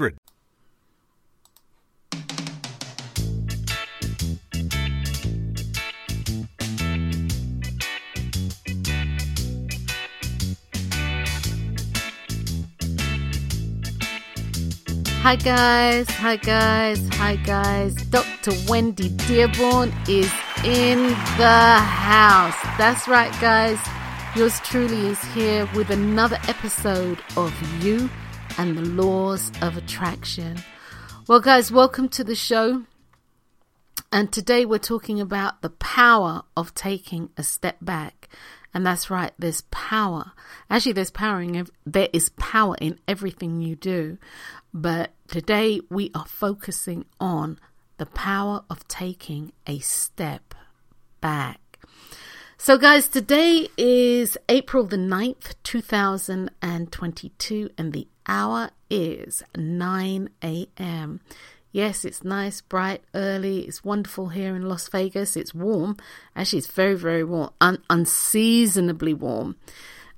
Hi guys, hi guys, hi guys. Dr. Wendy Dearborn is in the house. That's right, guys. Yours truly is here with another episode of You and the Laws of Attraction. Well, guys, welcome to the show. And today we're talking about the power of taking a step back. And that's right, there's power. Actually, there's power in, there is power in everything you do. But today we are focusing on the power of taking a step back. So, guys, today is April the 9th, 2022, and the hour is 9 a.m. Yes, it's nice, bright, early. It's wonderful here in Las Vegas. It's warm. Actually, it's very, very warm, un- unseasonably warm.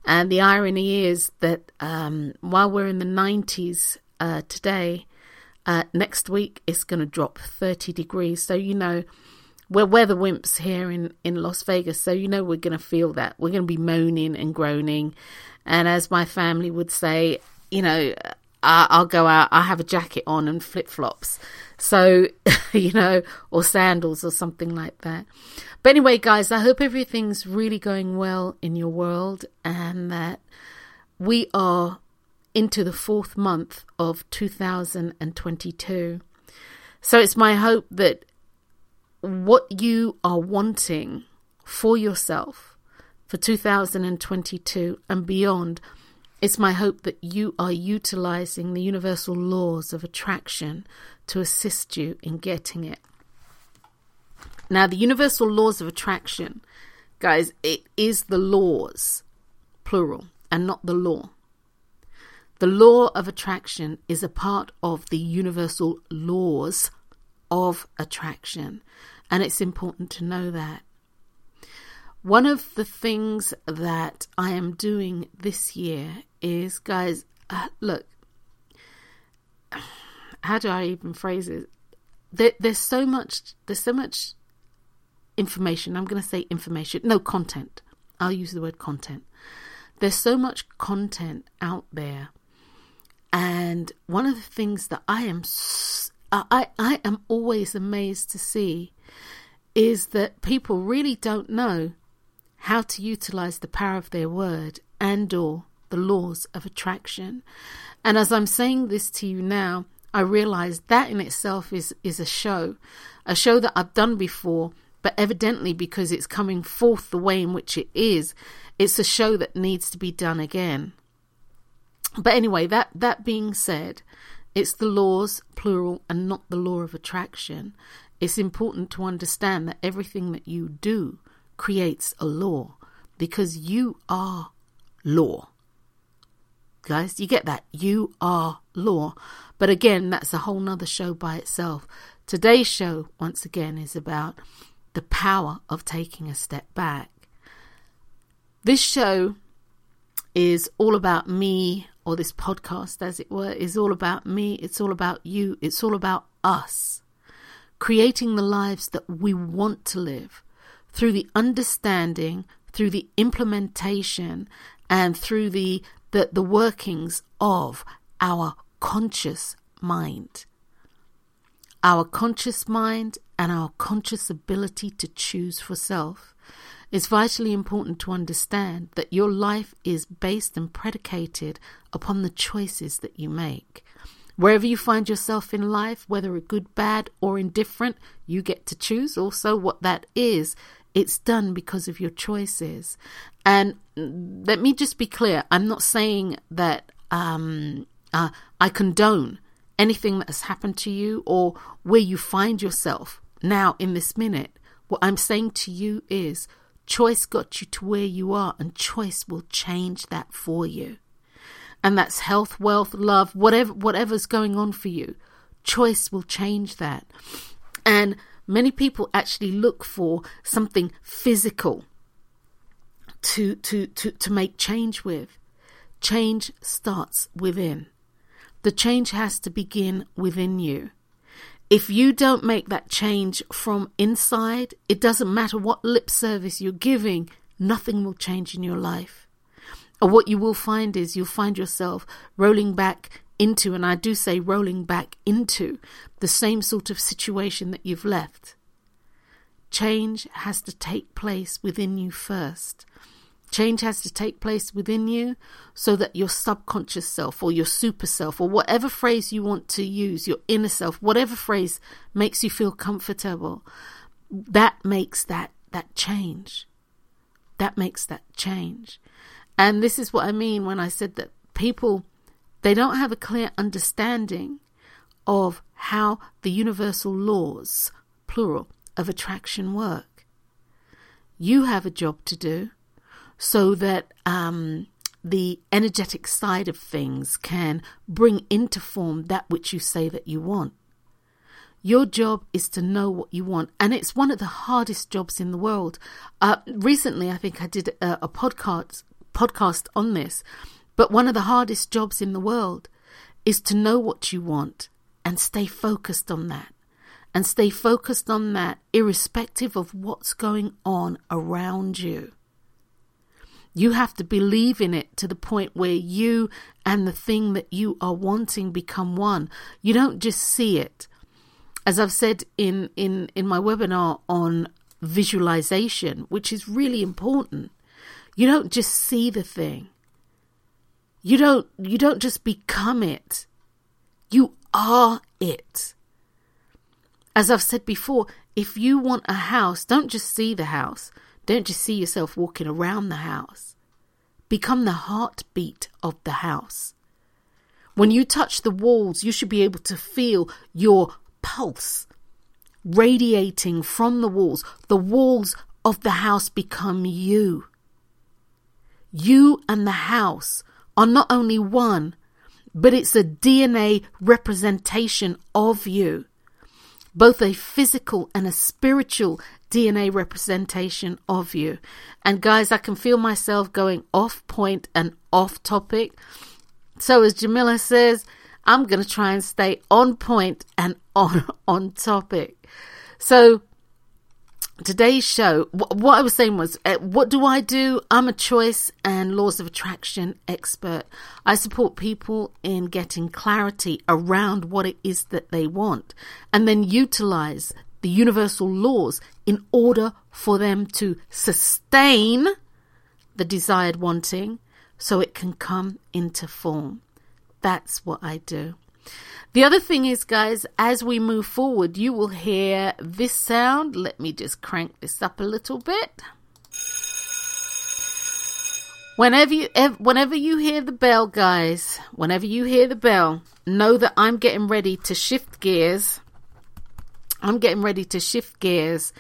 And the irony is that um, while we're in the 90s uh, today, uh, next week it's going to drop 30 degrees. So, you know, we're weather wimps here in, in Las Vegas. So, you know, we're going to feel that. We're going to be moaning and groaning. And as my family would say, you know, I'll go out, I'll have a jacket on and flip flops. So, you know, or sandals or something like that. But anyway, guys, I hope everything's really going well in your world and that we are into the fourth month of 2022. So it's my hope that what you are wanting for yourself for 2022 and beyond, it's my hope that you are utilizing the universal laws of attraction to assist you in getting it. Now, the universal laws of attraction, guys, it is the laws, plural, and not the law. The law of attraction is a part of the universal laws of attraction, and it's important to know that. One of the things that I am doing this year is, guys, uh, look, how do I even phrase it? There, there's so much, there's so much information. I'm going to say information, no content. I'll use the word content. There's so much content out there and one of the things that I am I, I am always amazed to see is that people really don't know how to utilize the power of their word and or the laws of attraction. And as I'm saying this to you now, I realize that in itself is is a show, a show that I've done before, but evidently because it's coming forth the way in which it is, it's a show that needs to be done again. But anyway, that, that being said, it's the laws, plural, and not the law of attraction. It's important to understand that everything that you do creates a law because you are law. Guys, you get that? You are law. But again, that's a whole nother show by itself. Today's show, once again, is about the power of taking a step back. This show is all about me or this podcast, as it were, is all about me. It's all about you. It's all about us creating the lives that we want to live through the understanding, through the implementation, and through the, the, the workings of our conscious mind. Our conscious mind and our conscious ability to choose for self. It's vitally important to understand that your life is based and predicated upon the choices that you make. Wherever you find yourself in life, whether it's good, bad, or indifferent, you get to choose also what that is. It's done because of your choices. And let me just be clear I'm not saying that um, uh, I condone anything that has happened to you or where you find yourself now in this minute. What I'm saying to you is choice got you to where you are, and choice will change that for you. And that's health, wealth, love, whatever whatever's going on for you. Choice will change that. And many people actually look for something physical to to to, to make change with. Change starts within. The change has to begin within you. If you don't make that change from inside, it doesn't matter what lip service you're giving, nothing will change in your life. What you will find is you'll find yourself rolling back into, and I do say rolling back into, the same sort of situation that you've left. Change has to take place within you first. Change has to take place within you so that your subconscious self or your super self or whatever phrase you want to use, your inner self, whatever phrase makes you feel comfortable, that makes that that change. That makes that change. And this is what I mean when I said that people they don't have a clear understanding of how the universal laws, plural, of attraction work. You have a job to do so that um, the energetic side of things can bring into form that which you say that you want. Your job is to know what you want, and it's one of the hardest jobs in the world. Uh, recently, I think I did a, a podcast podcast on this, but one of the hardest jobs in the world is to know what you want and stay focused on that, and stay focused on that irrespective of what's going on around you. You have to believe in it to the point where you and the thing that you are wanting become one. You don't just see it. As I've said in, in, in my webinar on visualization, which is really important, you don't just see the thing. You don't you don't just become it. You are it. As I've said before, if you want a house, don't just see the house. Don't just see yourself walking around the house. Become the heartbeat of the house. When you touch the walls, you should be able to feel your pulse radiating from the walls. The walls of the house become you. You and the house are not only one, but it's a DNA representation of you, both a physical and a spiritual DNA representation of you. And guys, I can feel myself going off point and off topic. So as Jamila says, I'm going to try and stay on point and on on topic. So today's show, what I was saying was, uh, what do I do? I'm a choice and laws of attraction expert. I support people in getting clarity around what it is that they want and then utilize the universal laws in order for them to sustain the desired wanting so it can come into form. That's what I do. The other thing is, guys, as we move forward, you will hear this sound. Let me just crank this up a little bit. Whenever you, whenever you hear the bell, guys, whenever you hear the bell, know that I'm getting ready to shift gears I'm getting ready to shift gears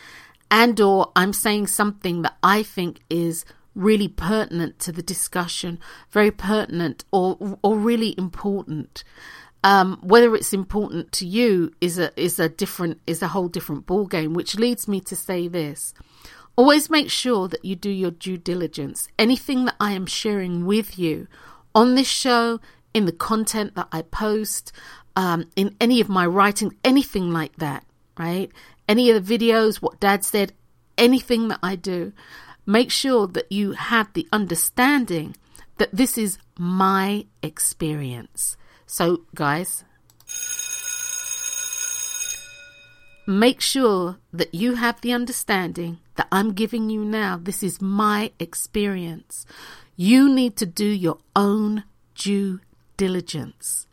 and or I'm saying something that I think is really pertinent to the discussion, very pertinent or or really important. Um, whether it's important to you is a is a different is a whole different ball game, which leads me to say this. Always make sure that you do your due diligence. Anything that I am sharing with you on this show, in the content that I post, um, in any of my writing, anything like that, right? Any of the videos, what dad said, anything that I do, make sure that you have the understanding that this is my experience. So, guys, make sure that you have the understanding that I'm giving you now. This is my experience. You need to do your own due diligence.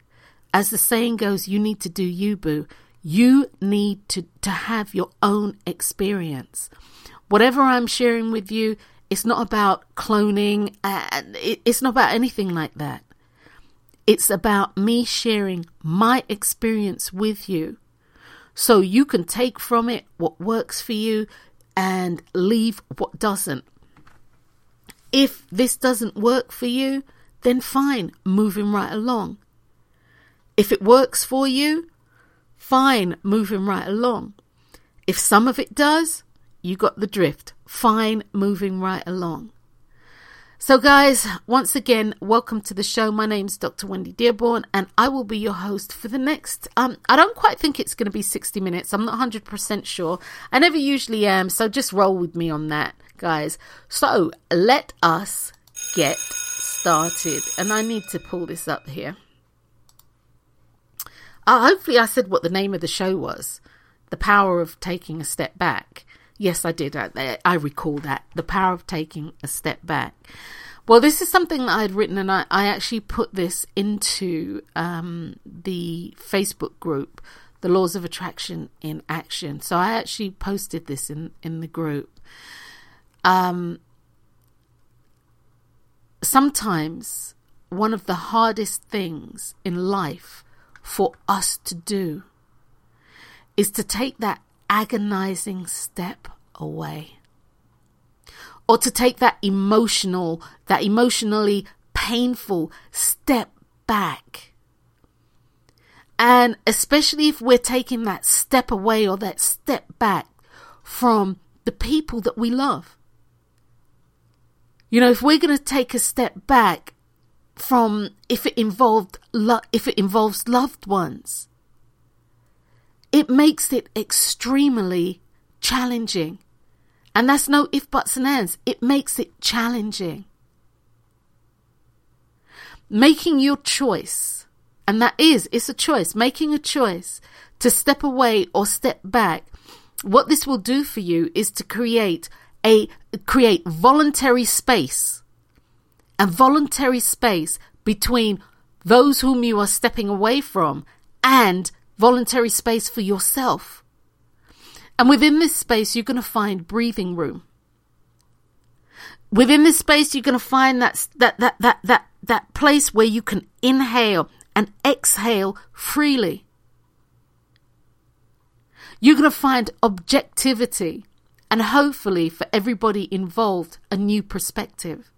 As the saying goes, you need to do you, boo. You need to, to have your own experience. Whatever I'm sharing with you, it's not about cloning, and it's not about anything like that. It's about me sharing my experience with you so you can take from it what works for you and leave what doesn't. If this doesn't work for you, then fine, moving right along. If it works for you, fine, moving right along. If some of it does, you got the drift. Fine, moving right along. So, guys, once again, welcome to the show. My name's Dr. Wendy Dearborn, and I will be your host for the next. Um, I don't quite think it's going to be 60 minutes. I'm not 100% sure. I never usually am, so just roll with me on that, guys. So, let us get started. And I need to pull this up here. Uh, hopefully, I said what the name of the show was The Power of Taking a Step Back. Yes, I did. I, I recall that. The Power of Taking a Step Back. Well, this is something that I had written, and I, I actually put this into um, the Facebook group, The Laws of Attraction in Action. So I actually posted this in, in the group. Um, sometimes one of the hardest things in life for us to do is to take that agonizing step away. Or to take that emotional that emotionally painful step back. And especially if we're taking that step away or that step back from the people that we love. You know, if we're going to take a step back from if it involved lo- if it involves loved ones, it makes it extremely challenging. And that's no if buts and ands. It makes it challenging. Making your choice, and that is, it's a choice, making a choice to step away or step back. What this will do for you is to create a create voluntary space a voluntary space between those whom you are stepping away from and voluntary space for yourself. And within this space, you're going to find breathing room. Within this space, you're going to find that, that, that, that, that, that place where you can inhale and exhale freely. You're going to find objectivity and hopefully for everybody involved, a new perspective.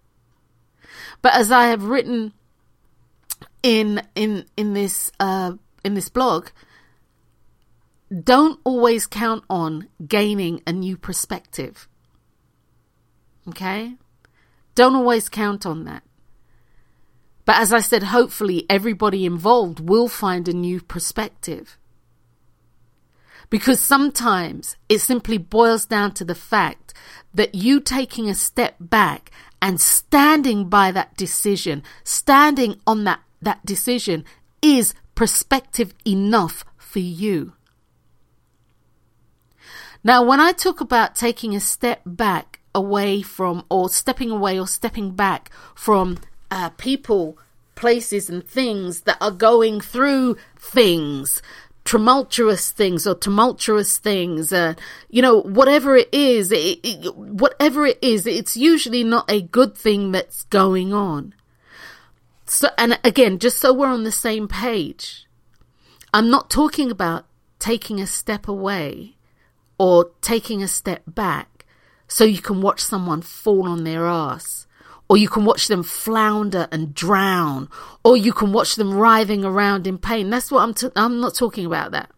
But as I have written in in in this uh, in this blog, don't always count on gaining a new perspective. Okay? Don't always count on that. But as I said, hopefully everybody involved will find a new perspective. Because sometimes it simply boils down to the fact that you taking a step back and standing by that decision, standing on that, that decision is perspective enough for you. Now, when I talk about taking a step back away from, or stepping away or stepping back from uh, people, places, and things that are going through things, tumultuous things or tumultuous things, uh, you know, whatever it is, it, it, whatever it is, it's usually not a good thing that's going on. So, and again, just so we're on the same page, I'm not talking about taking a step away or taking a step back so you can watch someone fall on their ass or you can watch them flounder and drown, or you can watch them writhing around in pain. That's what I'm. T- I'm not talking about that.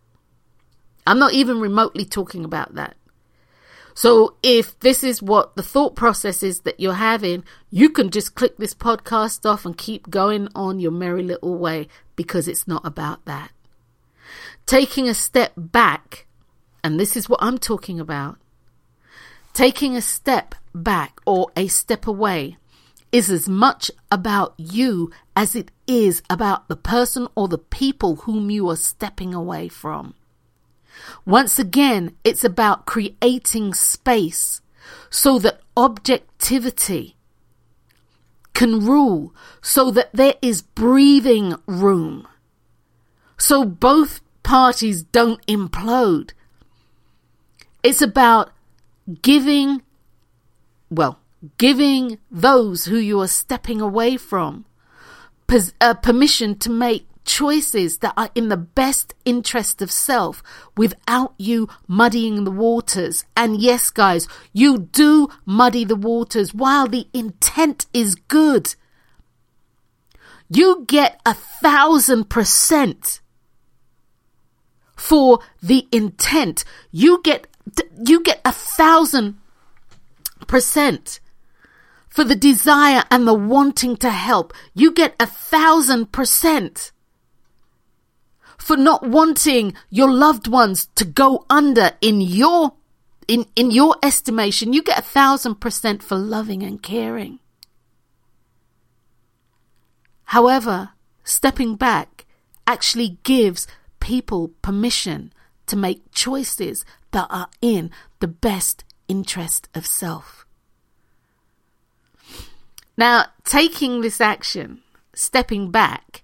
I'm not even remotely talking about that. So if this is what the thought process is that you're having, you can just click this podcast off and keep going on your merry little way because it's not about that. Taking a step back, and this is what I'm talking about. Taking a step back or a step away is as much about you as it is about the person or the people whom you are stepping away from. Once again, it's about creating space so that objectivity can rule, so that there is breathing room, so both parties don't implode. It's about giving, well, giving those who you are stepping away from uh, permission to make choices that are in the best interest of self without you muddying the waters. And yes, guys, you do muddy the waters while the intent is good. You get a thousand percent for the intent. You get, you get a thousand percent for the desire and the wanting to help. You get a thousand percent for not wanting your loved ones to go under in your in, in your estimation, you get a thousand percent for loving and caring. However, stepping back actually gives people permission to make choices that are in the best interest of self. Now, taking this action, stepping back,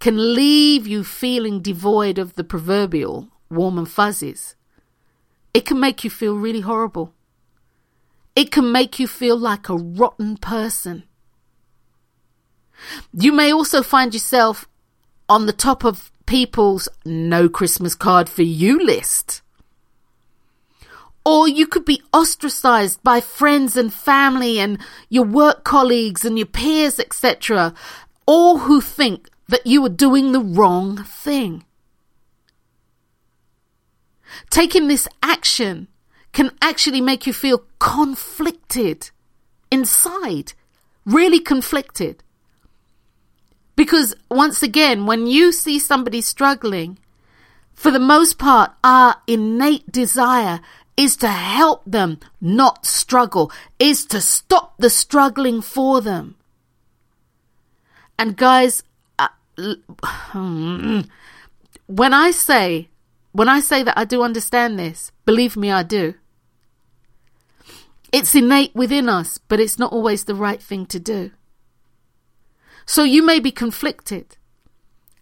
can leave you feeling devoid of the proverbial warm and fuzzies. It can make you feel really horrible. It can make you feel like a rotten person. You may also find yourself on the top of people's no Christmas card for you list. Or you could be ostracized by friends and family and your work colleagues and your peers, etc. All who think that you are doing the wrong thing. Taking this action can actually make you feel conflicted inside, really conflicted. Because once again, when you see somebody struggling, for the most part, our innate desire is to help them not struggle, is to stop the struggling for them. And guys, uh, when I say when I say that I do understand this, believe me, I do. It's innate within us, but it's not always the right thing to do. So you may be conflicted.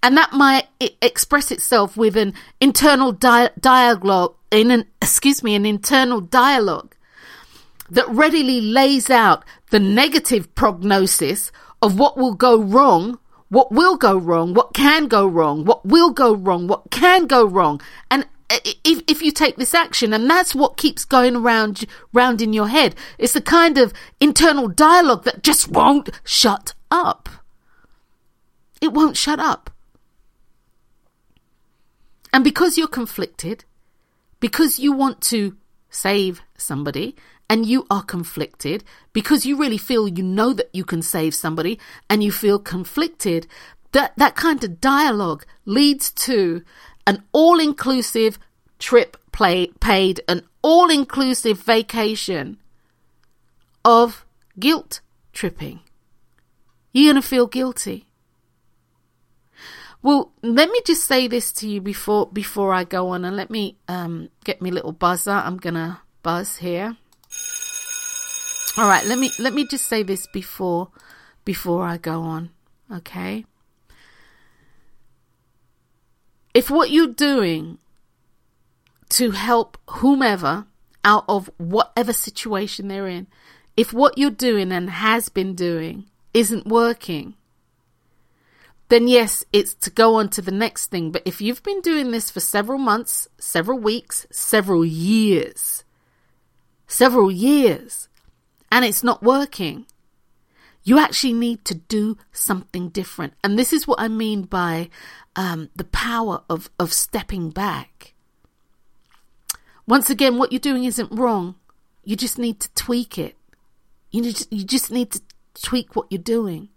And that might express itself with an internal di- dialogue, in an, excuse me, an internal dialogue that readily lays out the negative prognosis of what will go wrong what will go wrong, what can go wrong, what will go wrong, what can go wrong. And if, if you take this action, and that's what keeps going around, round in your head, it's the kind of internal dialogue that just won't shut up. It won't shut up. And because you're conflicted, because you want to save somebody, and you are conflicted because you really feel you know that you can save somebody and you feel conflicted, that, that kind of dialogue leads to an all inclusive trip play, paid, an all inclusive vacation of guilt tripping. You're going to feel guilty. Well, let me just say this to you before before I go on, and let me um, get me little buzzer. I'm gonna buzz here. All right, let me let me just say this before before I go on, okay? If what you're doing to help whomever out of whatever situation they're in, if what you're doing and has been doing isn't working, then yes, it's to go on to the next thing. But if you've been doing this for several months, several weeks, several years, several years, and it's not working, you actually need to do something different. And this is what I mean by um, the power of, of stepping back. Once again, what you're doing isn't wrong. You just need to tweak it. You, need you just need to tweak what you're doing.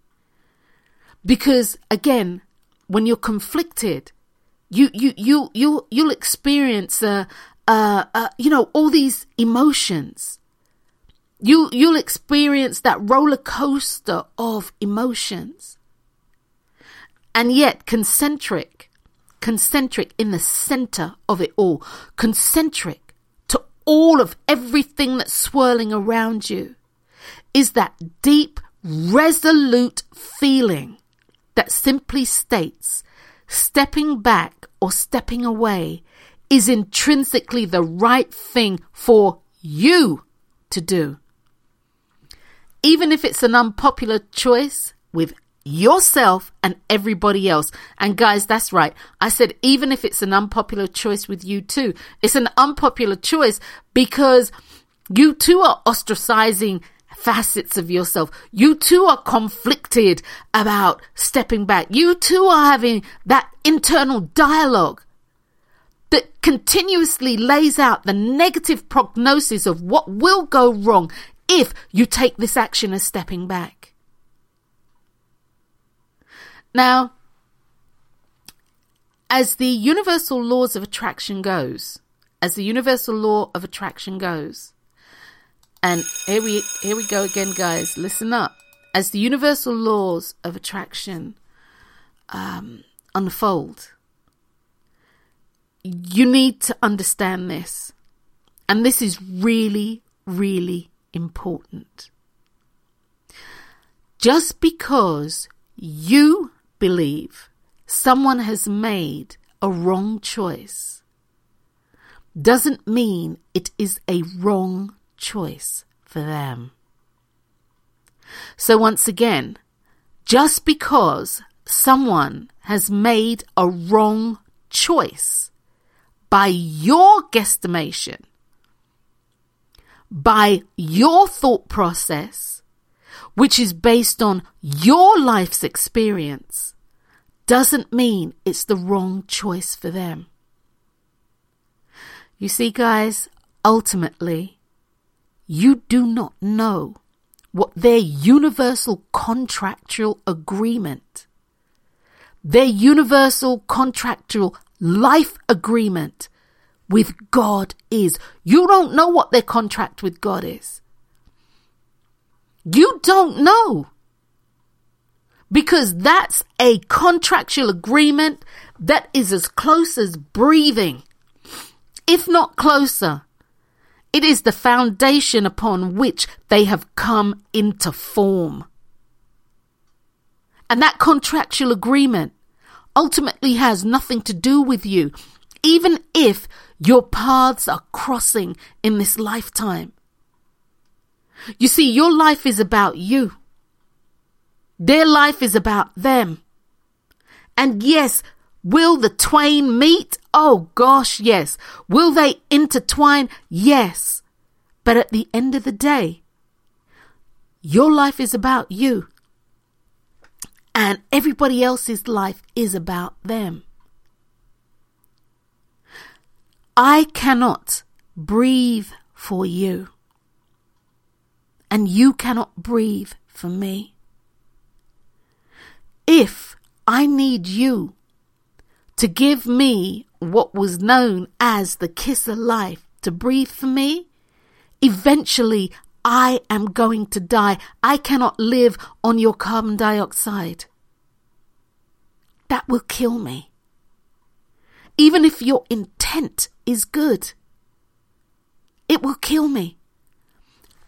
Because again, when you're conflicted, you you you you you'll experience uh, uh, uh, you know all these emotions you, you'll experience that roller coaster of emotions. And yet, concentric, concentric in the center of it all, concentric to all of everything that's swirling around you, is that deep, resolute feeling that simply states stepping back or stepping away is intrinsically the right thing for you to do. Even if it's an unpopular choice with yourself and everybody else. And guys, that's right. I said, even if it's an unpopular choice with you too, it's an unpopular choice because you too are ostracizing facets of yourself. You too are conflicted about stepping back. You too are having that internal dialogue that continuously lays out the negative prognosis of what will go wrong if you take this action as stepping back. Now, as the universal laws of attraction goes, as the universal law of attraction goes, and here we here we go again, guys. Listen up. As the universal laws of attraction um, unfold, you need to understand this, and this is really, really important. Just because you believe someone has made a wrong choice doesn't mean it is a wrong choice for them. So once again, just because someone has made a wrong choice by your guesstimation, by your thought process, which is based on your life's experience, doesn't mean it's the wrong choice for them. You see, guys, ultimately, you do not know what their universal contractual agreement, their universal contractual life agreement with God is. You don't know what their contract with God is. You don't know. Because that's a contractual agreement that is as close as breathing, if not closer. It is the foundation upon which they have come into form. And that contractual agreement ultimately has nothing to do with you, even if your paths are crossing in this lifetime. You see, your life is about you. Their life is about them. And yes, will the twain meet? Oh gosh, yes. Will they intertwine? Yes. But at the end of the day, your life is about you. And everybody else's life is about them. I cannot breathe for you. And you cannot breathe for me. If I need you to give me what was known as the kiss of life to breathe for me, eventually I am going to die. I cannot live on your carbon dioxide. That will kill me. Even if your intent is good, it will kill me.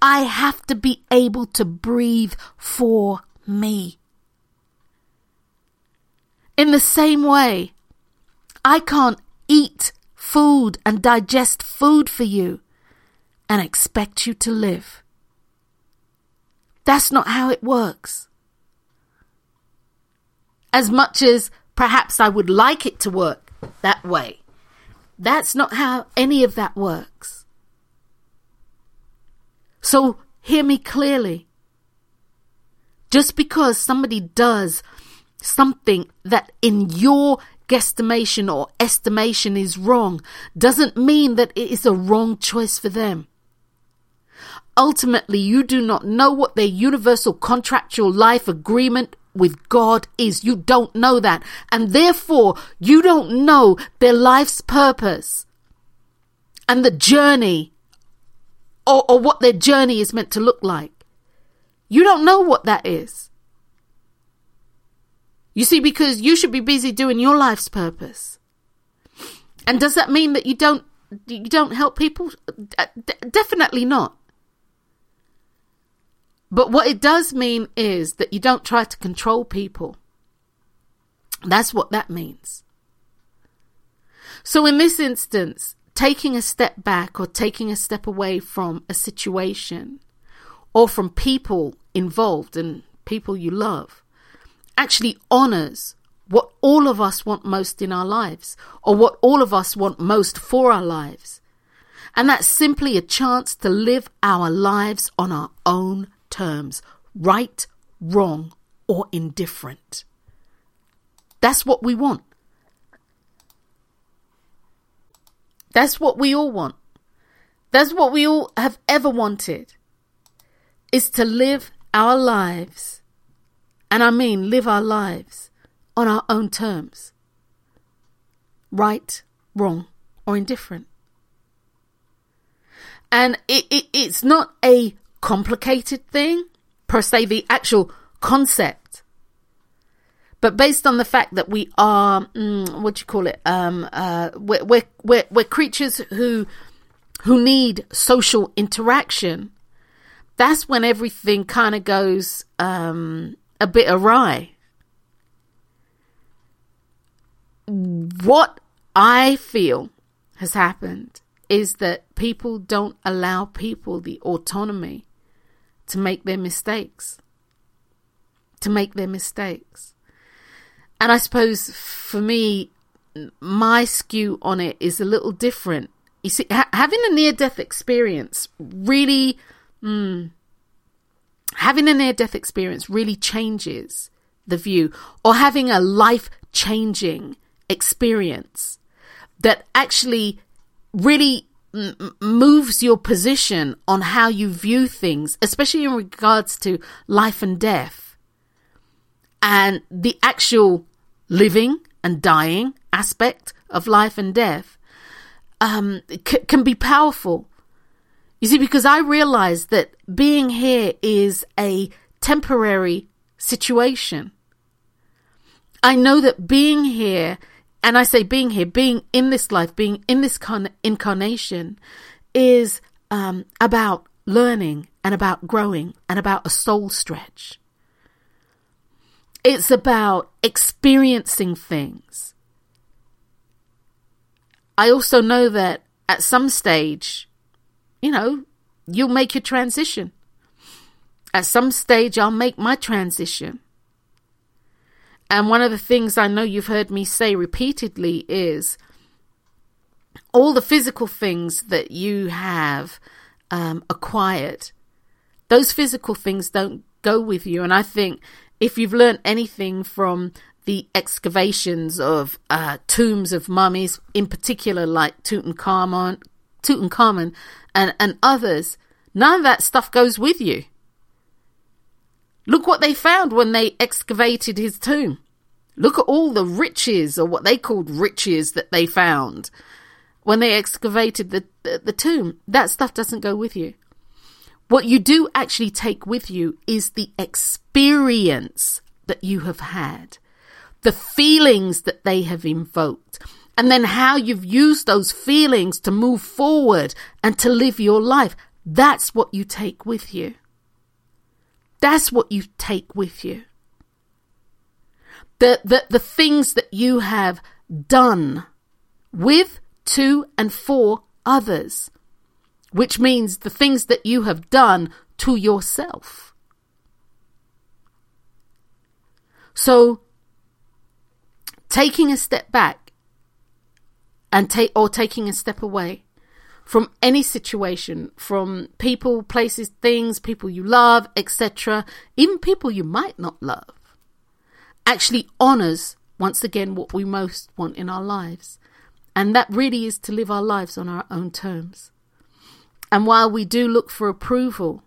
I have to be able to breathe for me. In the same way, I can't eat food and digest food for you and expect you to live. That's not how it works. As much as perhaps I would like it to work that way, that's not how any of that works. So hear me clearly. Just because somebody does something that in your guesstimation or estimation is wrong doesn't mean that it is a wrong choice for them. Ultimately, you do not know what their universal contractual life agreement with God is. You don't know that. And therefore, you don't know their life's purpose and the journey or, or what their journey is meant to look like. You don't know what that is. You see, because you should be busy doing your life's purpose. And does that mean that you don't you don't help people? Definitely not. But what it does mean is that you don't try to control people. That's what that means. So in this instance, taking a step back or taking a step away from a situation or from people involved and people you love actually honors what all of us want most in our lives or what all of us want most for our lives. And that's simply a chance to live our lives on our own terms, right, wrong, or indifferent. That's what we want. That's what we all want. That's what we all have ever wanted is to live our lives. And I mean live our lives on our own terms. Right, wrong, or indifferent. And it, it, it's not a complicated thing, per se, the actual concept. But based on the fact that we are, mm, what do you call it? Um, uh, we're, we're, we're, we're creatures who, who need social interaction. That's when everything kind of goes, um, a bit awry. What I feel has happened is that people don't allow people the autonomy to make their mistakes. To make their mistakes. And I suppose for me, my skew on it is a little different. You see, ha- having a near death experience really, mm, having a near death experience really changes the view, or having a life changing experience that actually really m- moves your position on how you view things, especially in regards to life and death and the actual living and dying aspect of life and death, um, c- can be powerful. You see, because I realize that being here is a temporary situation. I know that being here and I say being here, being in this life, being in this con- incarnation is um, about learning and about growing and about a soul stretch. It's about experiencing things. I also know that at some stage, you know, you'll make your transition. At some stage, I'll make my transition. And one of the things I know you've heard me say repeatedly is all the physical things that you have um, acquired, those physical things don't go with you. And I think if you've learned anything from the excavations of uh, tombs of mummies, in particular like Tutankhamun, Tutankhamun and, and others, none of that stuff goes with you. Look what they found when they excavated his tomb. Look at all the riches, or what they called riches, that they found when they excavated the, the, the tomb. That stuff doesn't go with you. What you do actually take with you is the experience that you have had, the feelings that they have invoked, and then how you've used those feelings to move forward and to live your life. That's what you take with you. That's what you take with you. The, the, the things that you have done with, to, and for others, which means the things that you have done to yourself. So, taking a step back and take or taking a step away from any situation, from people, places, things, people you love, etc., even people you might not love, actually honors once again what we most want in our lives. And that really is to live our lives on our own terms. And while we do look for approval,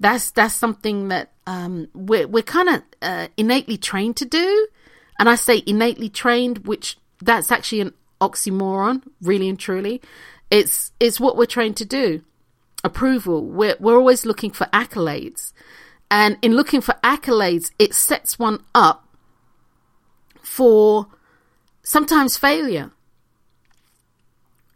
that's that's something that um, we're we're kind of uh, innately trained to do. And I say innately trained, which that's actually an oxymoron, really and truly. It's it's what we're trained to do. Approval. We're we're always looking for accolades. And in looking for accolades, it sets one up for sometimes failure.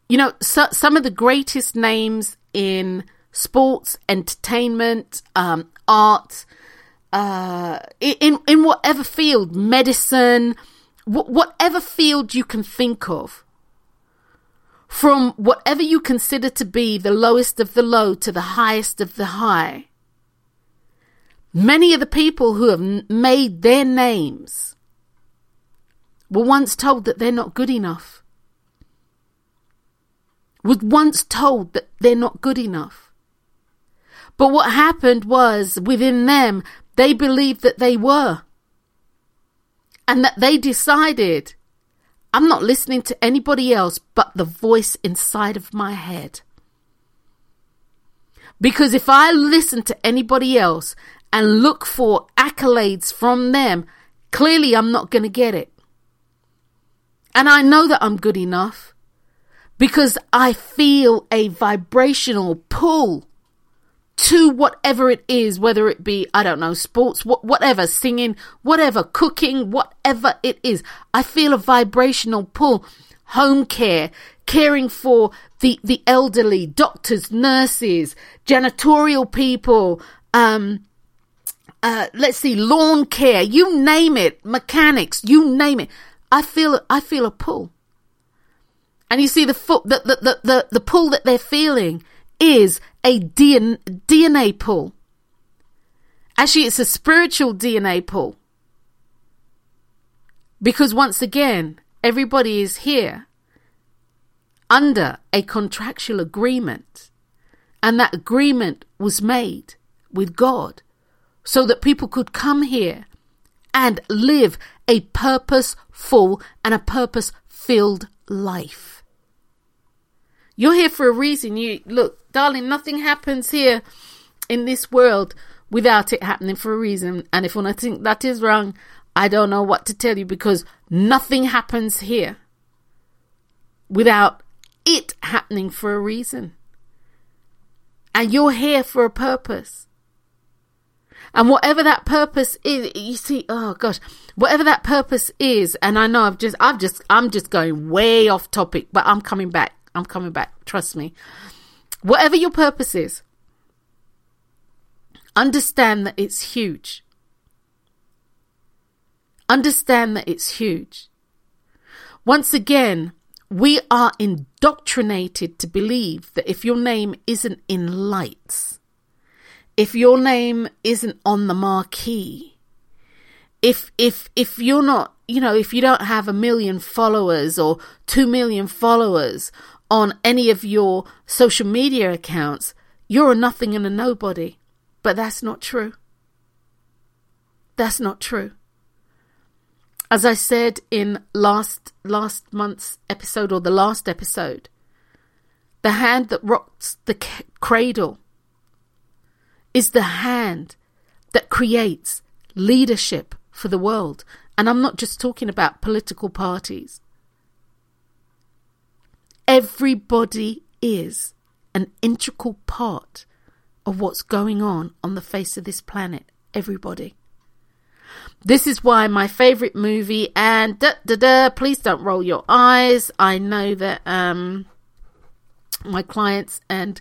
you know, so, some of the greatest names in sports, entertainment, um, art, uh, in in whatever field, medicine, wh- whatever field you can think of, from whatever you consider to be the lowest of the low to the highest of the high. Many of the people who have made their names were once told that they're not good enough. Were once told that they're not good enough. But what happened was within them, they believed that they were. And that they decided, I'm not listening to anybody else but the voice inside of my head. Because if I listen to anybody else and look for accolades from them, clearly I'm not going to get it. And I know that I'm good enough because I feel a vibrational pull to whatever it is, whether it be, I don't know, sports, whatever, singing, whatever, cooking, whatever it is. I feel a vibrational pull. Home care, caring for the, the elderly, doctors, nurses, janitorial people, um, uh, let's see, lawn care, you name it, mechanics, you name it. I feel, I feel a pull. And you see the foot, the, the, the, the, the pull that they're feeling is a DNA, pull. Actually, it's a spiritual DNA pull. Because once again, everybody is here under a contractual agreement. And that agreement was made with God so that people could come here and live a purposeful and a purpose filled life. You're here for a reason. You look, darling, nothing happens here in this world without it happening for a reason. And if I think that is wrong, I don't know what to tell you because nothing happens here without it happening for a reason. And you're here for a purpose. And whatever that purpose is, you see, oh gosh, whatever that purpose is, and I know I've just, I've just, I'm just going way off topic, but I'm coming back. I'm coming back. Trust me. Whatever your purpose is, understand that it's huge. Understand that it's huge. Once again, we are indoctrinated to believe that if your name isn't in lights, if your name isn't on the marquee, if if if you're not, you know, if you don't have a million followers or 2 million followers on any of your social media accounts, you're a nothing and a nobody. But that's not true. That's not true. As I said in last last month's episode or the last episode, the hand that rocks the cradle is the hand that creates leadership for the world. And I'm not just talking about political parties. Everybody is an integral part of what's going on on the face of this planet. Everybody. This is why my favorite movie and da da da. Please don't roll your eyes. I know that um, my clients and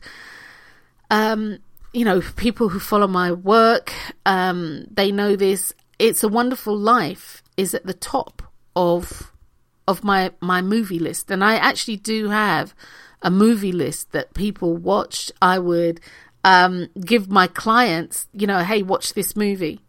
um, you know people who follow my work um, they know this. It's a Wonderful Life is at the top of of my my movie list, and I actually do have a movie list that people watch. I would um, give my clients, you know, hey, watch this movie,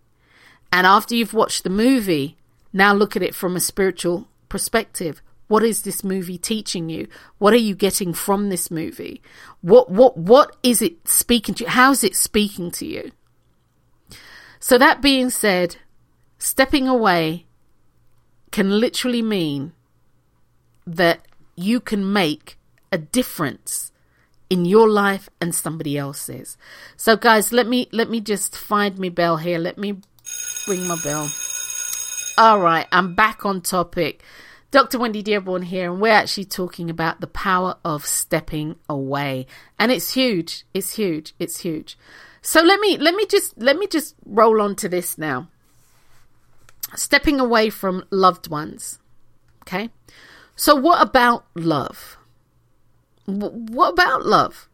and after you've watched the movie, now look at it from a spiritual perspective. What is this movie teaching you? What are you getting from this movie? What what what is it speaking to you? How is it speaking to you? So that being said, stepping away can literally mean that you can make a difference in your life and somebody else's. So guys, let me let me just find me bell here. Let me ring my bell. All right, I'm back on topic. Dr. Wendy Dearborn here, and we're actually talking about the power of stepping away. And it's huge. It's huge. It's huge. So let me let me just let me just roll on to this now. Stepping away from loved ones. Okay? So, what about love? what about love?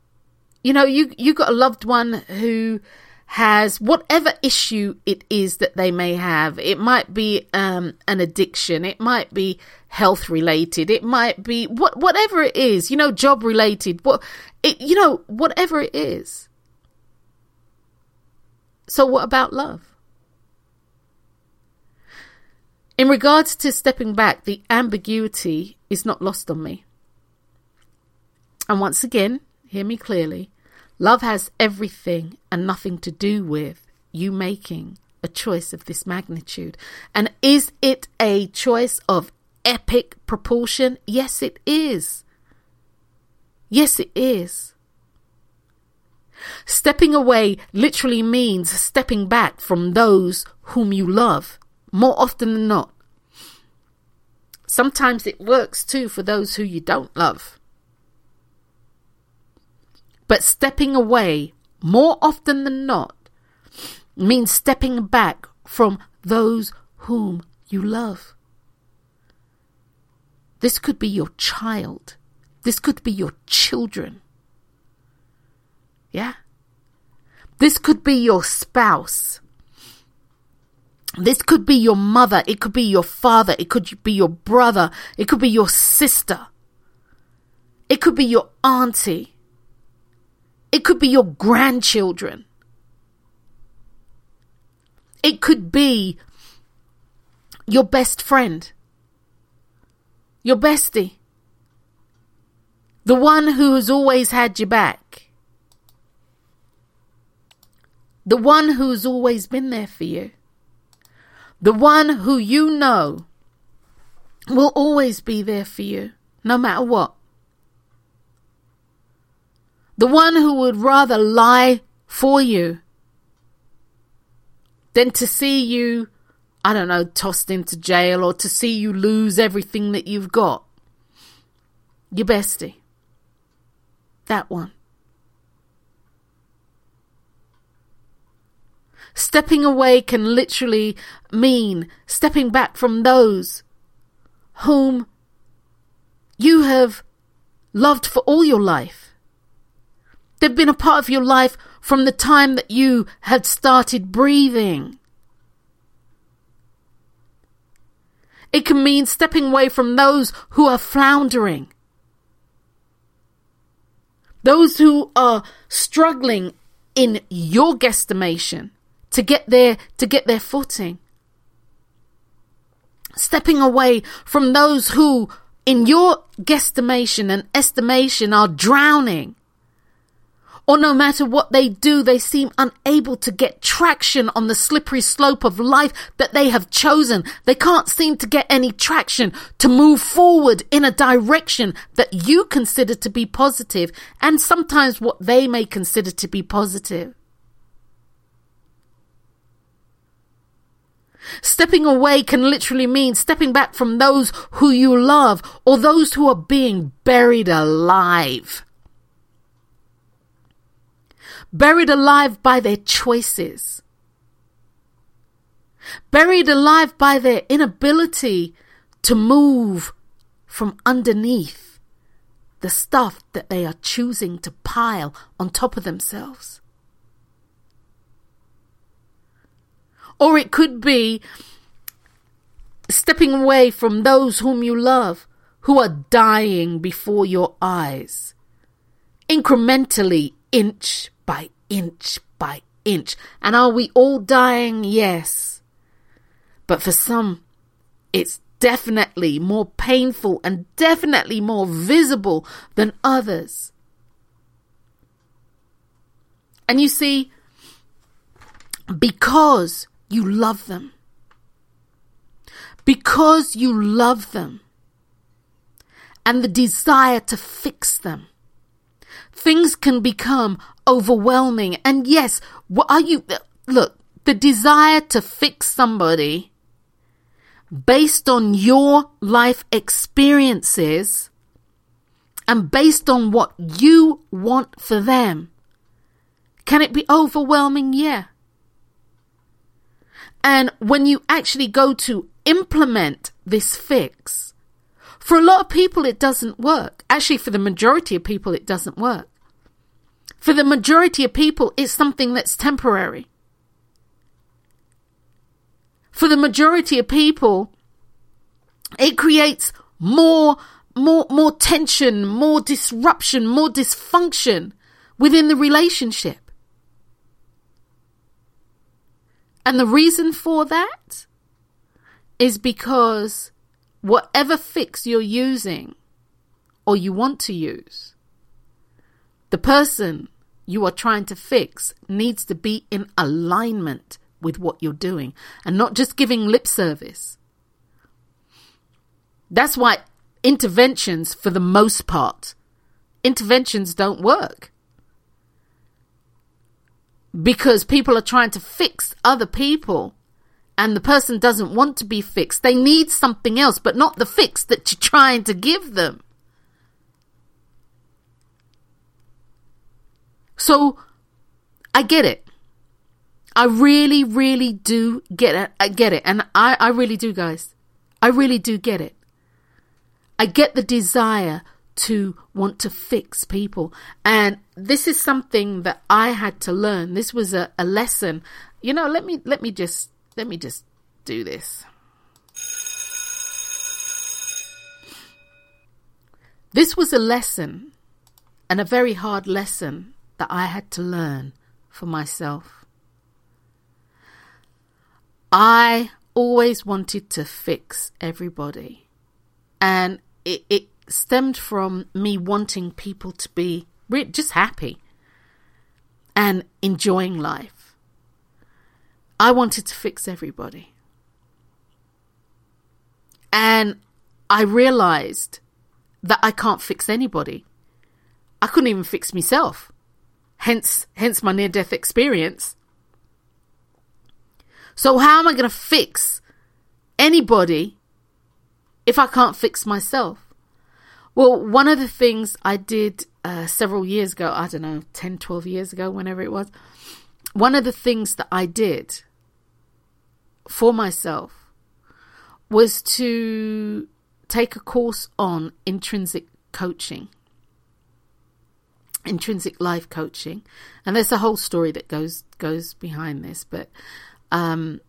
You know, you you got a loved one who has whatever issue it is that they may have. It might be um, an addiction. It might be health related. It might be what whatever it is. You know, job related. What it you know whatever it is. So what about love? In regards to stepping back, the ambiguity is not lost on me. And once again, hear me clearly. Love has everything and nothing to do with you making a choice of this magnitude. And is it a choice of epic proportion? Yes, it is. Yes, it is. Stepping away literally means stepping back from those whom you love, more often than not. Sometimes it works too for those who you don't love. But stepping away, more often than not, means stepping back from those whom you love. This could be your child. This could be your children. Yeah? This could be your spouse. This could be your mother. It could be your father. It could be your brother. It could be your sister. It could be your auntie. It could be your grandchildren. It could be your best friend, your bestie, the one who has always had your back, the one who's always been there for you, the one who you know will always be there for you, no matter what. The one who would rather lie for you than to see you, I don't know, tossed into jail or to see you lose everything that you've got. Your bestie. That one. Stepping away can literally mean stepping back from those whom you have loved for all your life. They've been a part of your life from the time that you had started breathing. It can mean stepping away from those who are floundering. Those who are struggling in your guesstimation to get their to get their footing. Stepping away from those who in your guesstimation and estimation are drowning or no matter what they do, they seem unable to get traction on the slippery slope of life that they have chosen. They can't seem to get any traction to move forward in a direction that you consider to be positive and sometimes what they may consider to be positive. Stepping away can literally mean stepping back from those who you love or those who are being buried alive buried alive by their choices, buried alive by their inability to move from underneath the stuff that they are choosing to pile on top of themselves. Or it could be stepping away from those whom you love who are dying before your eyes, incrementally, inch by inch by inch. And are we all dying? Yes. But for some, it's definitely more painful and definitely more visible than others. And you see, because you love them, because you love them, and the desire to fix them, things can become overwhelming. And yes, what are you, look, the desire to fix somebody based on your life experiences and based on what you want for them. Can it be overwhelming? Yeah. And when you actually go to implement this fix, For a lot of people, it doesn't work. Actually, for the majority of people, it doesn't work. For the majority of people, it's something that's temporary. For the majority of people, it creates more, more, more tension, more disruption, more dysfunction within the relationship. And the reason for that is because whatever fix you're using or you want to use, the person you are trying to fix needs to be in alignment with what you're doing and not just giving lip service. That's why interventions, for the most part, interventions don't work. Because people are trying to fix other people and the person doesn't want to be fixed. They need something else, but not the fix that you're trying to give them. So I get it. I really, really do get it. I get it. And I, I really do, guys. I really do get it. I get the desire to want to fix people. And this is something that I had to learn. This was a, a lesson. You know, let me let me just let me just do this. This was a lesson and a very hard lesson that I had to learn for myself. I always wanted to fix everybody. And it, it stemmed from me wanting people to be just happy and enjoying life. I wanted to fix everybody. And I realized that I can't fix anybody. I couldn't even fix myself. Hence, hence my near death experience. So how am I going to fix anybody if I can't fix myself? Well, one of the things I did uh, several years ago, I don't know, 10, 12 years ago, whenever it was, one of the things that I did for myself was to take a course on intrinsic coaching intrinsic life coaching, and there's a whole story that goes goes behind this. But um,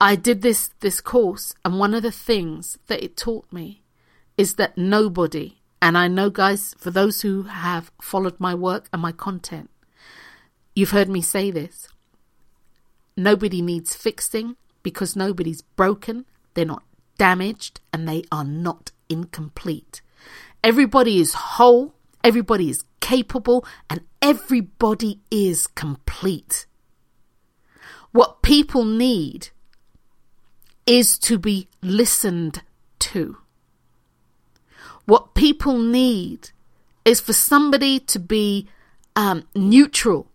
I did this this course, and one of the things that it taught me is that nobody, and I know, guys, for those who have followed my work and my content, you've heard me say this. Nobody needs fixing because nobody's broken, they're not damaged, and they are not incomplete. Everybody is whole Everybody is capable and everybody is complete. What people need is to be listened to. What people need is for somebody to be um, neutral,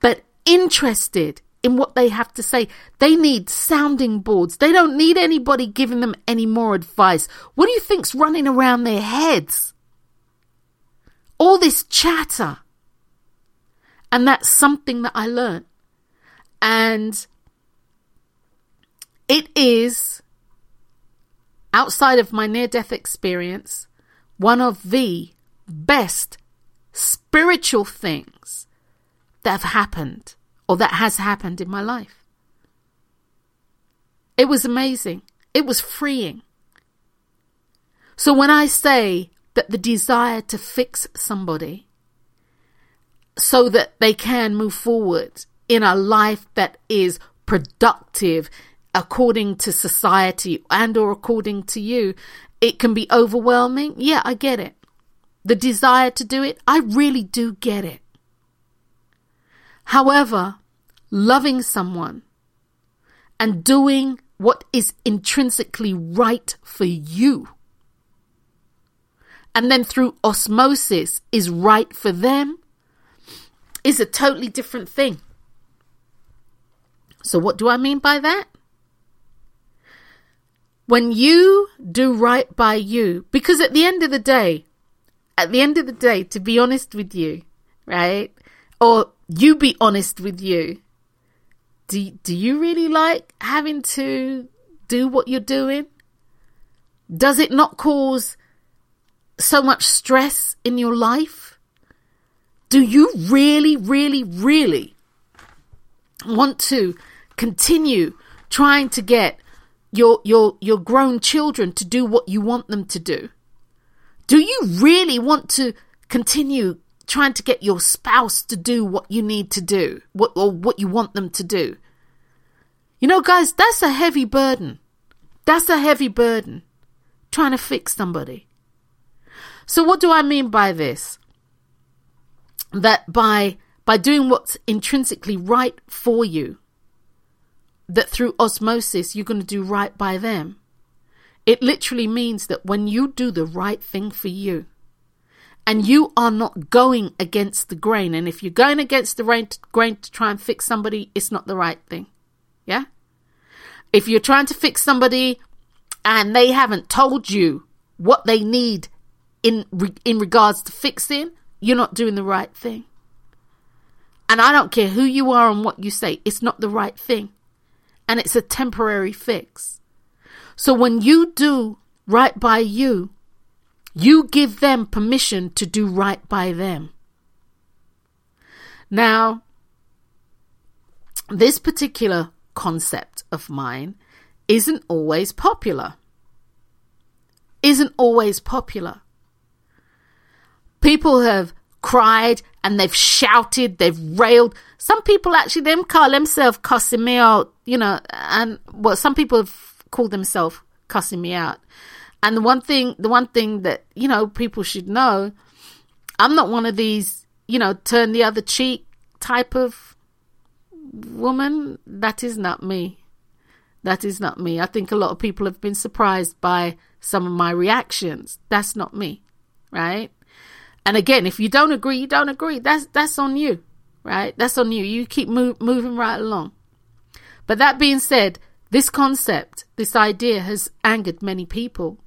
but interested in what they have to say. They need sounding boards. They don't need anybody giving them any more advice. What do you think's running around their heads? all this chatter. And that's something that I learned. And it is, outside of my near death experience, one of the best spiritual things that have happened or that has happened in my life. It was amazing. It was freeing. So when I say that the desire to fix somebody so that they can move forward in a life that is productive according to society and or according to you it can be overwhelming yeah i get it the desire to do it i really do get it however loving someone and doing what is intrinsically right for you and then through osmosis is right for them is a totally different thing. So, what do I mean by that? When you do right by you, because at the end of the day, at the end of the day, to be honest with you, right? Or you be honest with you, do, do you really like having to do what you're doing? Does it not cause so much stress in your life? Do you really, really, really want to continue trying to get your your your grown children to do what you want them to do? Do you really want to continue trying to get your spouse to do what you need to do, what or what you want them to do? You know, guys, that's a heavy burden. That's a heavy burden. Trying to fix somebody. So what do I mean by this? That by by doing what's intrinsically right for you, that through osmosis you're going to do right by them. It literally means that when you do the right thing for you, and you are not going against the grain, and if you're going against the grain to try and fix somebody, it's not the right thing. Yeah? If you're trying to fix somebody and they haven't told you what they need in in regards to fixing, you're not doing the right thing. And I don't care who you are and what you say, it's not the right thing. And it's a temporary fix. So when you do right by you, you give them permission to do right by them. Now, this particular concept of mine isn't always popular. Isn't always popular. People have cried and they've shouted, they've railed. Some people actually them call themselves cussing me out, you know, and well, some people have called themselves cussing me out. And the one thing, the one thing that you know people should know, I'm not one of these, you know, turn the other cheek type of woman. That is not me. That is not me. I think a lot of people have been surprised by some of my reactions. That's not me, right? And again, if you don't agree, you don't agree. That's that's on you, right? That's on you. You keep move, moving right along. But that being said, this concept, this idea has angered many people.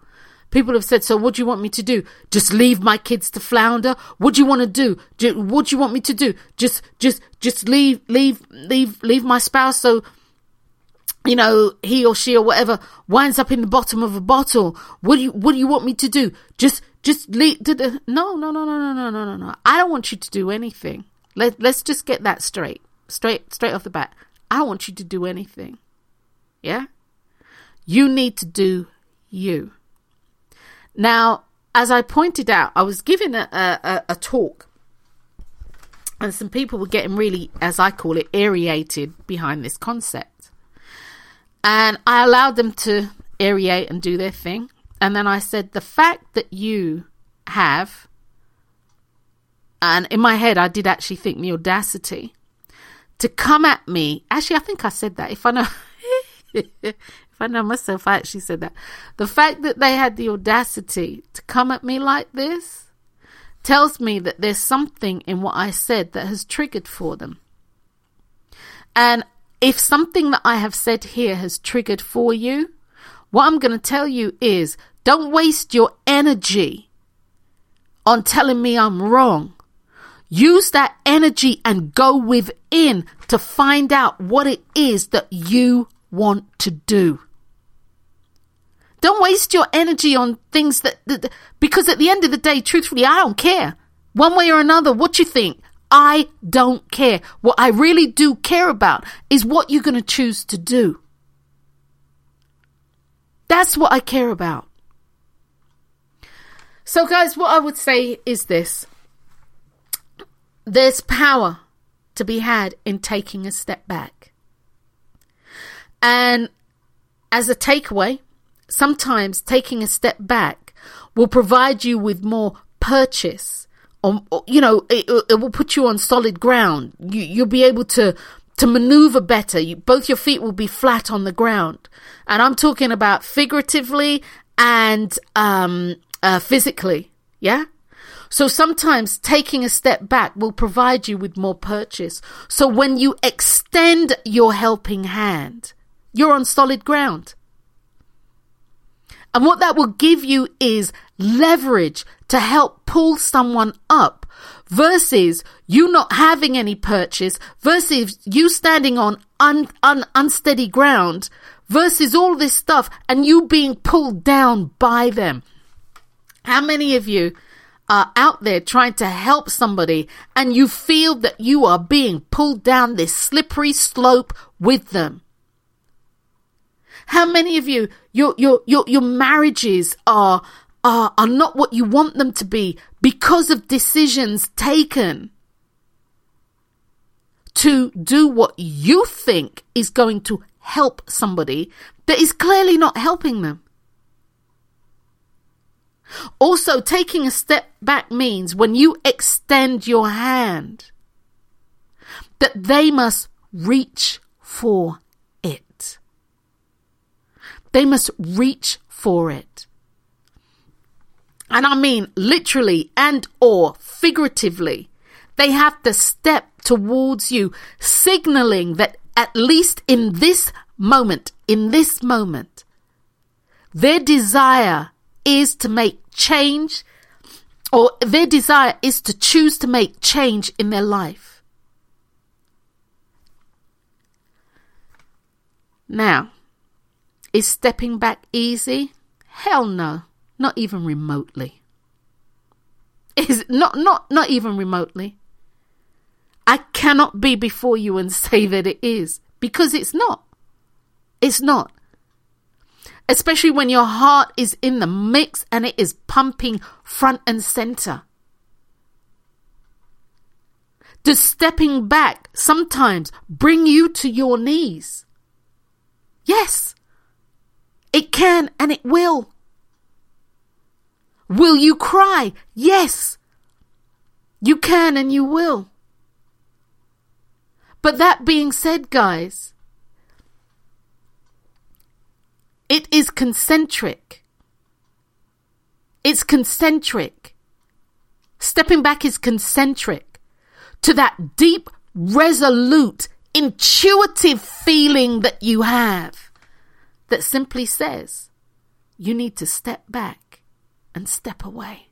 People have said, "So what do you want me to do? Just leave my kids to flounder? What do you want to do? What do you want me to do? Just, just, just leave, leave, leave, leave my spouse so you know, he or she or whatever winds up in the bottom of a bottle. What do you, what do you want me to do? Just, just leave. No, no, no, no, no, no, no, no, no. I don't want you to do anything. Let, let's just get that straight, straight, straight off the bat. I don't want you to do anything. Yeah? You need to do you. Now, as I pointed out, I was giving a, a, a talk and some people were getting really, as I call it, aerated behind this concept. And I allowed them to aerate and do their thing. And then I said, the fact that you have, and in my head, I did actually think the audacity to come at me. Actually, I think I said that. If I know, if I know myself, I actually said that. The fact that they had the audacity to come at me like this tells me that there's something in what I said that has triggered for them. And if something that I have said here has triggered for you, what I'm going to tell you is don't waste your energy on telling me I'm wrong. Use that energy and go within to find out what it is that you want to do. Don't waste your energy on things that, that, because at the end of the day, truthfully, I don't care. One way or another, what you think. I don't care. What I really do care about is what you're going to choose to do. That's what I care about. So, guys, what I would say is this there's power to be had in taking a step back. And as a takeaway, sometimes taking a step back will provide you with more purchase on, you know, it, it will put you on solid ground. You, you'll be able to, to maneuver better. You, both your feet will be flat on the ground. And I'm talking about figuratively and, um, uh, physically. Yeah. So sometimes taking a step back will provide you with more purchase. So when you extend your helping hand, you're on solid ground. And what that will give you is leverage to help pull someone up versus you not having any purchase versus you standing on un, un, unsteady ground versus all this stuff and you being pulled down by them. How many of you are out there trying to help somebody and you feel that you are being pulled down this slippery slope with them? How many of you, your, your, your, your marriages are, are, are not what you want them to be because of decisions taken to do what you think is going to help somebody that is clearly not helping them. Also, taking a step back means when you extend your hand, that they must reach for it. They must reach for it. And I mean literally and or figuratively. They have to step towards you, signaling that at least in this moment, in this moment, their desire is to make change or their desire is to choose to make change in their life. Now, is stepping back easy? Hell no, not even remotely. Is not not not even remotely. I cannot be before you and say that it is because it's not. It's not. Especially when your heart is in the mix and it is pumping front and center. Does stepping back sometimes bring you to your knees? Yes, it can and it will. Will you cry? Yes, you can and you will. But that being said, guys, it is concentric. It's concentric. Stepping back is concentric to that deep, resolute, intuitive feeling that you have that simply says you need to step back and step away.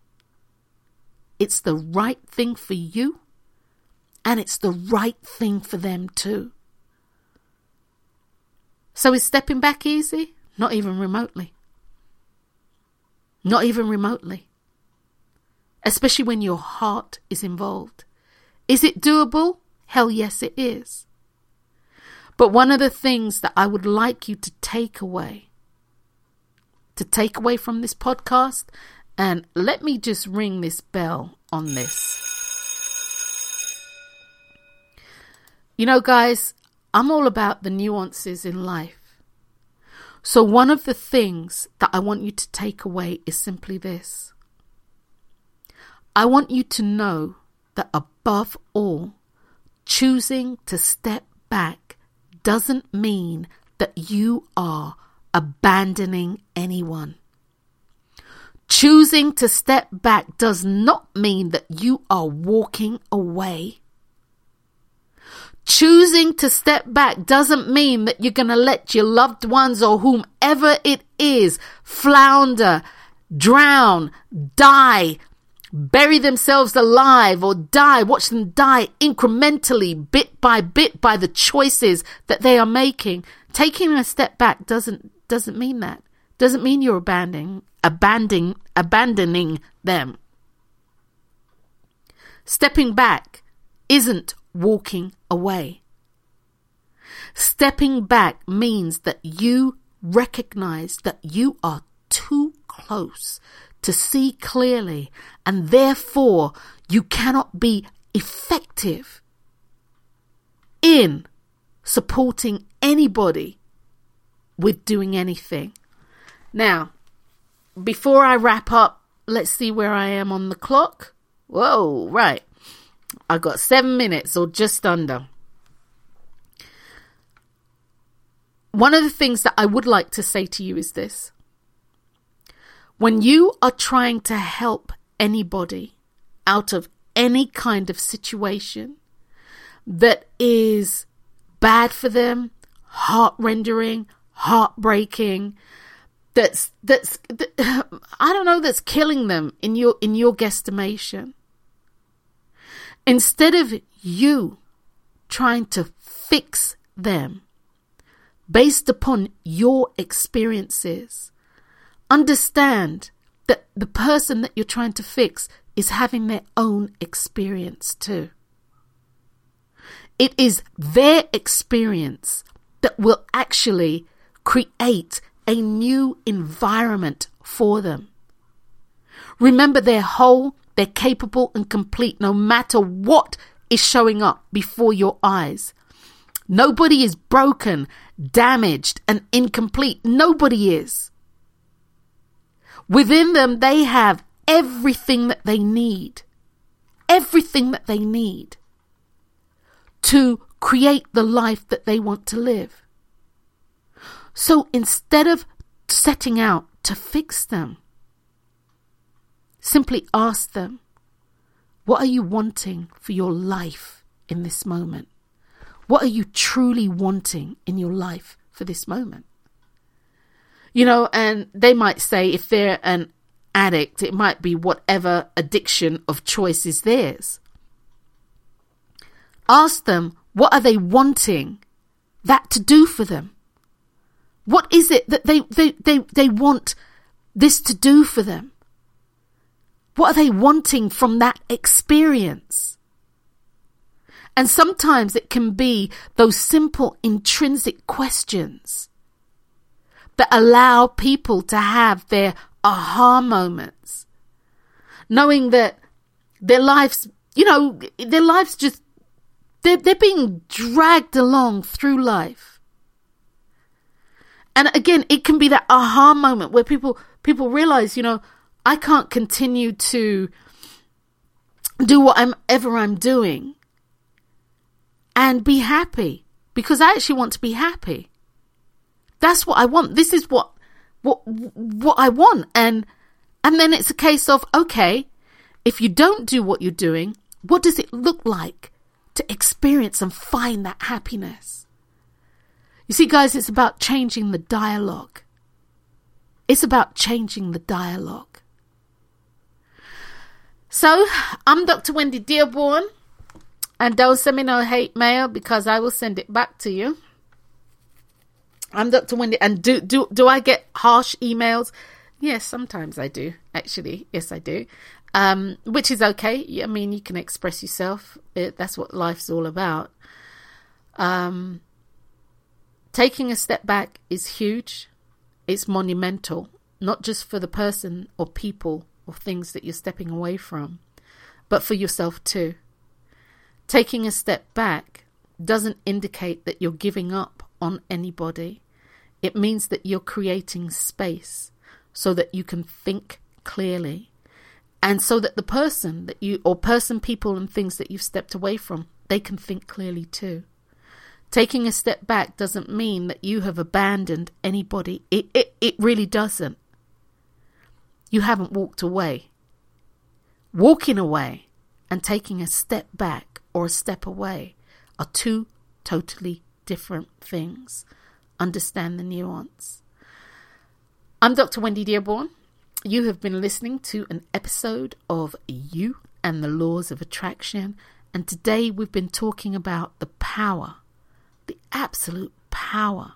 It's the right thing for you and it's the right thing for them too. So is stepping back easy? Not even remotely. Not even remotely. Especially when your heart is involved. Is it doable? Hell yes, it is. But one of the things that I would like you to take away, to take away from this podcast, and let me just ring this bell on this. You know, guys, I'm all about the nuances in life. So, one of the things that I want you to take away is simply this I want you to know that above all, choosing to step back doesn't mean that you are abandoning anyone. Choosing to step back does not mean that you are walking away. Choosing to step back doesn't mean that you're going to let your loved ones or whomever it is flounder, drown, die, bury themselves alive or die, watch them die incrementally, bit by bit by the choices that they are making. Taking a step back doesn't, doesn't mean that. Doesn't mean you're abandoning, abandoning, abandoning them. Stepping back isn't walking away. Stepping back means that you recognize that you are too close to see clearly and therefore you cannot be effective in supporting anybody with doing anything. Now, before I wrap up, let's see where I am on the clock. Whoa, right. I got seven minutes or just under. One of the things that I would like to say to you is this. When you are trying to help anybody out of any kind of situation that is bad for them, heart rendering, heartbreaking, that's that's that, I don't know that's killing them in your in your guesstimation. Instead of you trying to fix them, based upon your experiences. Understand that the person that you're trying to fix is having their own experience too. It is their experience that will actually create a new environment for them. Remember, they're whole, they're capable and complete no matter what is showing up before your eyes. Nobody is broken, damaged, and incomplete. Nobody is. Within them, they have everything that they need. Everything that they need to create the life that they want to live. So instead of setting out to fix them, simply ask them, What are you wanting for your life in this moment? What are you truly wanting in your life for this moment? You know, and they might say if they're an addict, it might be whatever addiction of choice is theirs. Ask them, what are they wanting that to do for them? What is it that they, they, they, they want this to do for them? What are they wanting from that experience? And sometimes it can be those simple intrinsic questions that allow people to have their aha moments, knowing that their lives, you know, their lives just, they're, they're being dragged along through life. And again, it can be that aha moment where people, people realize, you know, I can't continue to do whatever I'm doing and be happy because I actually want to be happy. That's what I want. This is what what what I want and and then it's a case of okay, if you don't do what you're doing, what does it look like to experience and find that happiness? You see guys, it's about changing the dialogue. It's about changing the dialogue. So, I'm Dr. Wendy Dearborn, and don't send me no hate mail because I will send it back to you. I'm Dr. Wendy, and do do do I get harsh emails? Yes, sometimes I do. Actually, yes, I do. Um, which is okay. I mean, you can express yourself. It, that's what life's all about. Um, taking a step back is huge. It's monumental, not just for the person or people or things that you're stepping away from, but for yourself too. Taking a step back doesn't indicate that you're giving up on anybody. It means that you're creating space so that you can think clearly and so that the person that you or person people and things that you've stepped away from they can think clearly too taking a step back doesn't mean that you have abandoned anybody it it, it really doesn't you haven't walked away. Walking away and taking a step back or a step away are two totally different things. Understand the nuance. I'm Dr. Wendy Dearborn. You have been listening to an episode of You and the Laws of Attraction, and today we've been talking about the power, the absolute power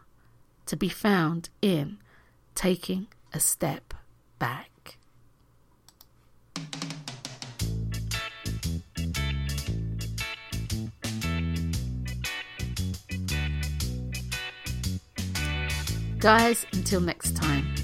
to be found in taking a step back. Guys, until next time.